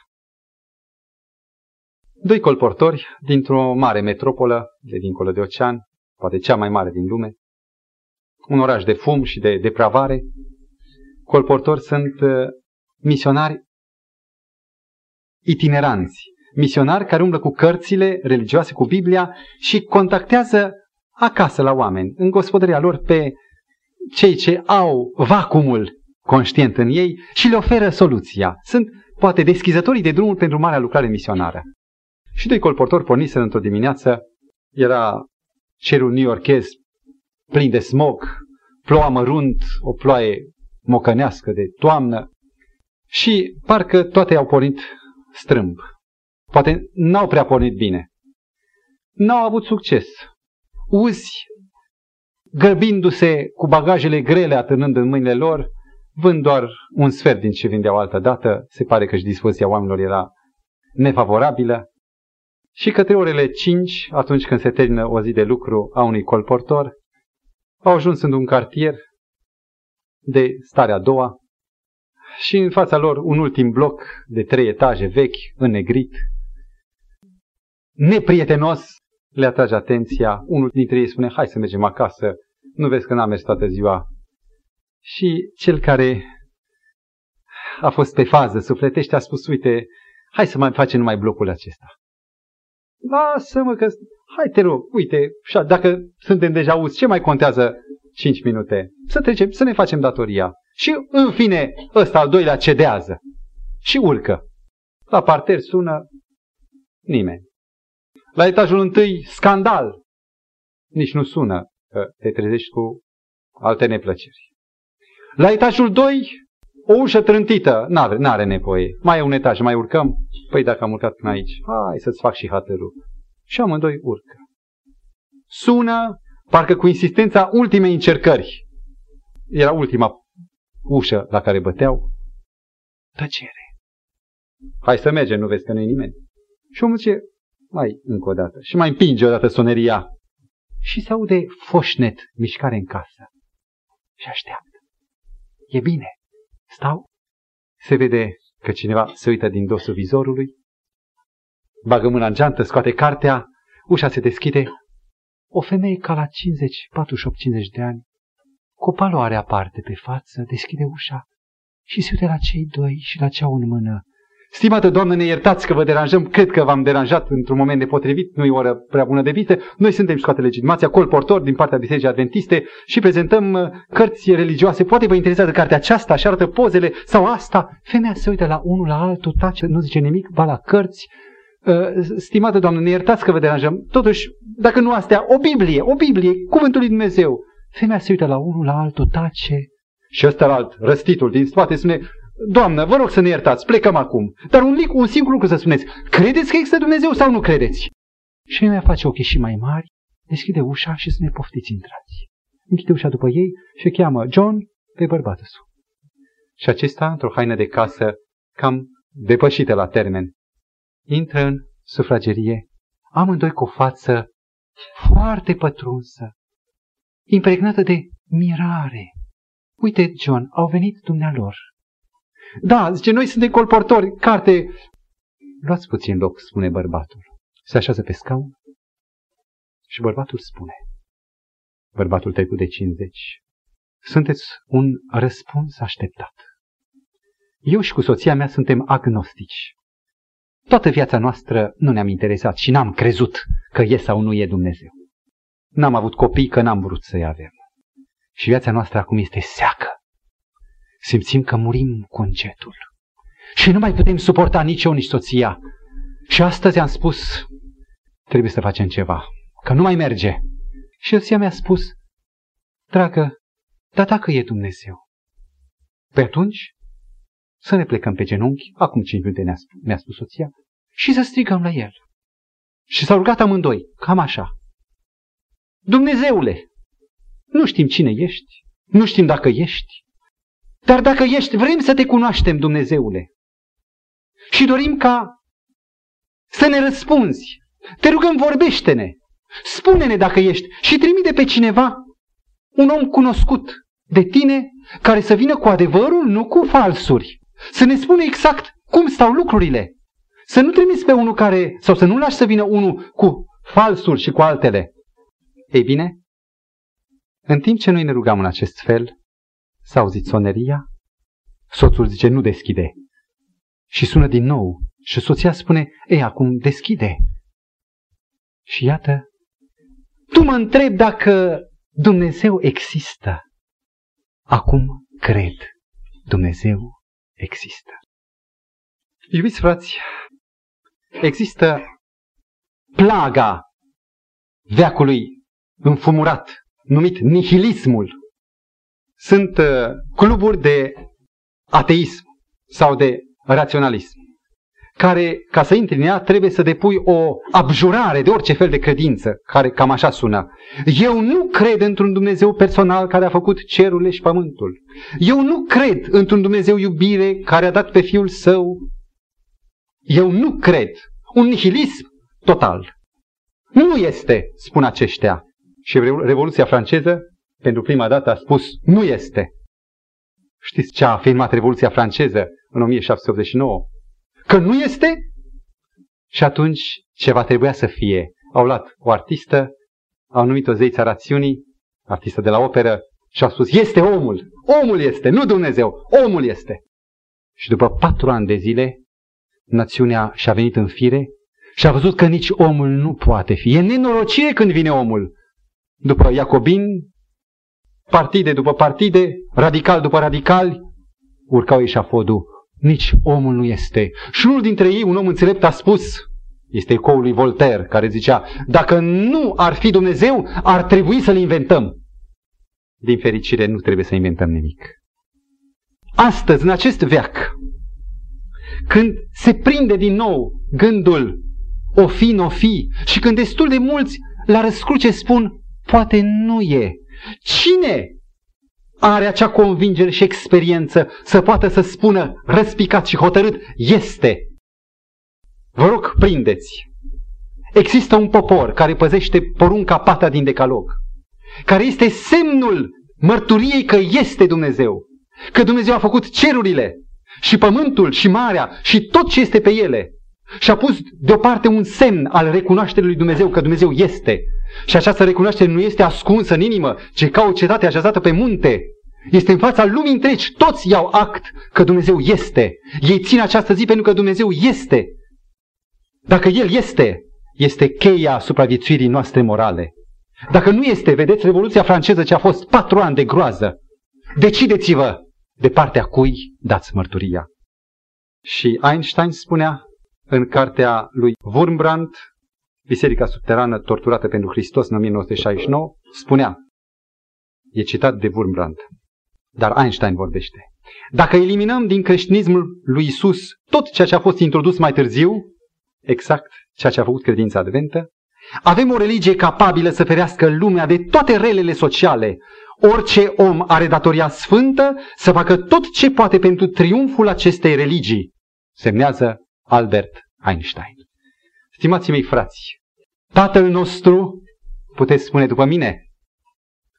Doi colportori dintr-o mare metropolă de dincolo de ocean, poate cea mai mare din lume, un oraș de fum și de depravare. Colportori sunt uh, misionari itineranți, misionari care umblă cu cărțile religioase, cu Biblia și contactează acasă la oameni, în gospodăria lor, pe cei ce au vacumul conștient în ei și le oferă soluția. Sunt poate deschizătorii de drumul pentru marea lucrare misionară. Și doi colportori porniseră într-o dimineață, era cerul new-yorkez plin de smog, ploua mărunt, o ploaie mocănească de toamnă și parcă toate au pornit strâmb. Poate n-au prea pornit bine. N-au avut succes uzi, grăbindu-se cu bagajele grele, atârnând în mâinile lor, vând doar un sfert din ce vindeau altă dată, se pare că și dispoziția oamenilor era nefavorabilă. Și către orele 5, atunci când se termină o zi de lucru a unui colportor, au ajuns în un cartier de starea a doua. Și în fața lor un ultim bloc de trei etaje vechi, înnegrit, neprietenos, le atrage atenția, unul dintre ei spune, hai să mergem acasă, nu vezi că n-am mers toată ziua. Și cel care a fost pe fază sufletește a spus, uite, hai să mai facem numai blocul acesta. Lasă-mă că, hai te rog, uite, dacă suntem deja uzi, ce mai contează 5 minute? Să trecem, să ne facem datoria. Și în fine, ăsta al doilea cedează și urcă. La parter sună nimeni. La etajul întâi, scandal. Nici nu sună că te trezești cu alte neplăceri. La etajul 2, o ușă trântită. N-are, n-are nevoie. Mai e un etaj, mai urcăm? Păi dacă am urcat până aici, hai să-ți fac și hatărul. Și amândoi urcă. Sună, parcă cu insistența ultimei încercări. Era ultima ușă la care băteau. Tăcere. Hai să mergem, nu vezi că nu e nimeni. Și omul zice, mai încă o dată. Și mai împinge o dată soneria. Și se aude foșnet, mișcare în casă. Și așteaptă. E bine. Stau. Se vede că cineva se uită din dosul vizorului. Bagă mâna în geantă, scoate cartea. Ușa se deschide. O femeie ca la 50, 48-50 de ani, cu o paloare aparte pe față, deschide ușa și se uită la cei doi și la ceau în mână Stimată Doamnă, ne iertați că vă deranjăm, cred că v-am deranjat într-un moment nepotrivit, nu e o oră prea bună de vizită. Noi suntem scoate legitimația, colportor din partea Bisericii Adventiste și prezentăm uh, cărți religioase. Poate vă interesează cartea aceasta și arată pozele sau asta. Femeia se uită la unul, la altul, tace, nu zice nimic, ba la cărți. Uh, stimată Doamnă, ne iertați că vă deranjăm. Totuși, dacă nu astea, o Biblie, o Biblie, cuvântul lui Dumnezeu. Femeia se uită la unul, la altul, tace. Și ăsta la alt, răstitul din spate, spune, Doamnă, vă rog să ne iertați, plecăm acum. Dar un, un singur lucru să spuneți. Credeți că există Dumnezeu sau nu credeți? Și mi-a face ochii și mai mari, deschide ușa și să ne poftiți intrați. Închide ușa după ei și cheamă John pe bărbatul său. Și acesta, într-o haină de casă, cam depășită la termen, intră în sufragerie, amândoi cu o față foarte pătrunsă, impregnată de mirare. Uite, John, au venit dumnealor. Da, zice, noi suntem colportori, carte. Luați puțin loc, spune bărbatul. Se așează pe scaun și bărbatul spune. Bărbatul trecut de 50. Sunteți un răspuns așteptat. Eu și cu soția mea suntem agnostici. Toată viața noastră nu ne-am interesat și n-am crezut că e sau nu e Dumnezeu. N-am avut copii că n-am vrut să-i avem. Și viața noastră acum este seacă. Simțim că murim cu încetul. Și nu mai putem suporta nici eu, nici soția. Și astăzi am spus, trebuie să facem ceva, că nu mai merge. Și soția mi-a spus, dragă, dar dacă e Dumnezeu, pe atunci să ne plecăm pe genunchi, acum cinci minute mi-a spus, mi spus soția, și să strigăm la el. Și s-au rugat amândoi, cam așa. Dumnezeule, nu știm cine ești, nu știm dacă ești, dar dacă ești, vrem să te cunoaștem, Dumnezeule. Și dorim ca să ne răspunzi. Te rugăm, vorbește-ne. Spune-ne dacă ești și trimite pe cineva, un om cunoscut de tine, care să vină cu adevărul, nu cu falsuri. Să ne spune exact cum stau lucrurile. Să nu trimiți pe unul care, sau să nu lași să vină unul cu falsuri și cu altele. Ei bine, în timp ce noi ne rugam în acest fel, s-a auzit soneria, soțul zice, nu deschide. Și sună din nou și soția spune, ei, acum deschide. Și iată, tu mă întreb dacă Dumnezeu există. Acum cred, Dumnezeu există. Iubiți frați, există plaga veacului înfumurat, numit nihilismul. Sunt uh, cluburi de ateism sau de raționalism, care, ca să intri în ea, trebuie să depui o abjurare de orice fel de credință, care cam așa sună. Eu nu cred într-un Dumnezeu personal care a făcut cerurile și pământul. Eu nu cred într-un Dumnezeu iubire care a dat pe Fiul Său. Eu nu cred. Un nihilism total. Nu este, spun aceștia. Și Revoluția franceză, pentru prima dată, a spus, nu este. Știți ce a afirmat Revoluția franceză în 1789? Că nu este? Și atunci ceva trebuia să fie. Au luat o artistă, au numit-o zeița rațiunii, artistă de la operă, și au spus, este omul, omul este, nu Dumnezeu, omul este. Și după patru ani de zile, națiunea și-a venit în fire și a văzut că nici omul nu poate fi. E nenorocire când vine omul. După Iacobin, partide după partide, radical după radicali, urcau eșafodul. Nici omul nu este. Și unul dintre ei, un om înțelept, a spus, este ecoul lui Voltaire, care zicea, dacă nu ar fi Dumnezeu, ar trebui să-L inventăm. Din fericire, nu trebuie să inventăm nimic. Astăzi, în acest veac, când se prinde din nou gândul o fi, n-o fi, și când destul de mulți la răscruce spun, poate nu e. Cine are acea convingere și experiență să poată să spună răspicat și hotărât, este. Vă rog, prindeți. Există un popor care păzește porunca pata din decalog, care este semnul mărturiei că este Dumnezeu, că Dumnezeu a făcut cerurile și pământul și marea și tot ce este pe ele și a pus deoparte un semn al recunoașterii lui Dumnezeu că Dumnezeu este. Și această recunoaștere nu este ascunsă în inimă, ci ca o cetate așezată pe munte. Este în fața lumii întregi. Toți iau act că Dumnezeu este. Ei țin această zi pentru că Dumnezeu este. Dacă El este, este cheia supraviețuirii noastre morale. Dacă nu este, vedeți Revoluția franceză ce a fost patru ani de groază. Decideți-vă de partea cui dați mărturia. Și Einstein spunea în cartea lui Wurmbrand, Biserica Subterană Torturată pentru Hristos în 1969, spunea, e citat de Wurmbrand, Dar Einstein vorbește. Dacă eliminăm din creștinismul lui Isus tot ceea ce a fost introdus mai târziu, exact ceea ce a făcut credința adventă, avem o religie capabilă să ferească lumea de toate relele sociale. Orice om are datoria sfântă să facă tot ce poate pentru triumful acestei religii, semnează Albert Einstein. Stimații mei frați, Tatăl nostru, puteți spune după mine,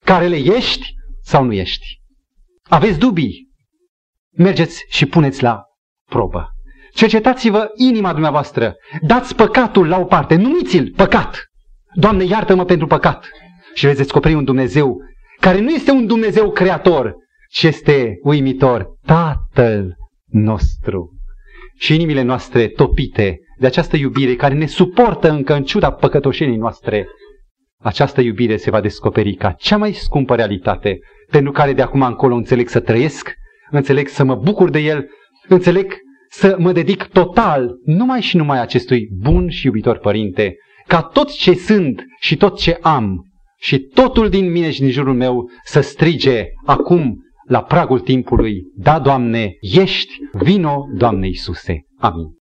care le ești sau nu ești? Aveți dubii? Mergeți și puneți la probă. Cercetați-vă inima dumneavoastră. Dați păcatul la o parte. Numiți-l păcat. Doamne, iartă-mă pentru păcat. Și veți descoperi un Dumnezeu care nu este un Dumnezeu creator, ci este uimitor. Tatăl nostru. Și inimile noastre topite de această iubire care ne suportă încă în ciuda păcătoșenii noastre, această iubire se va descoperi ca cea mai scumpă realitate pentru care de acum încolo înțeleg să trăiesc, înțeleg să mă bucur de el, înțeleg să mă dedic total numai și numai acestui bun și iubitor părinte, ca tot ce sunt și tot ce am și totul din mine și din jurul meu să strige acum la pragul timpului, da, Doamne, ești, vino, Doamne Iisuse. Amin.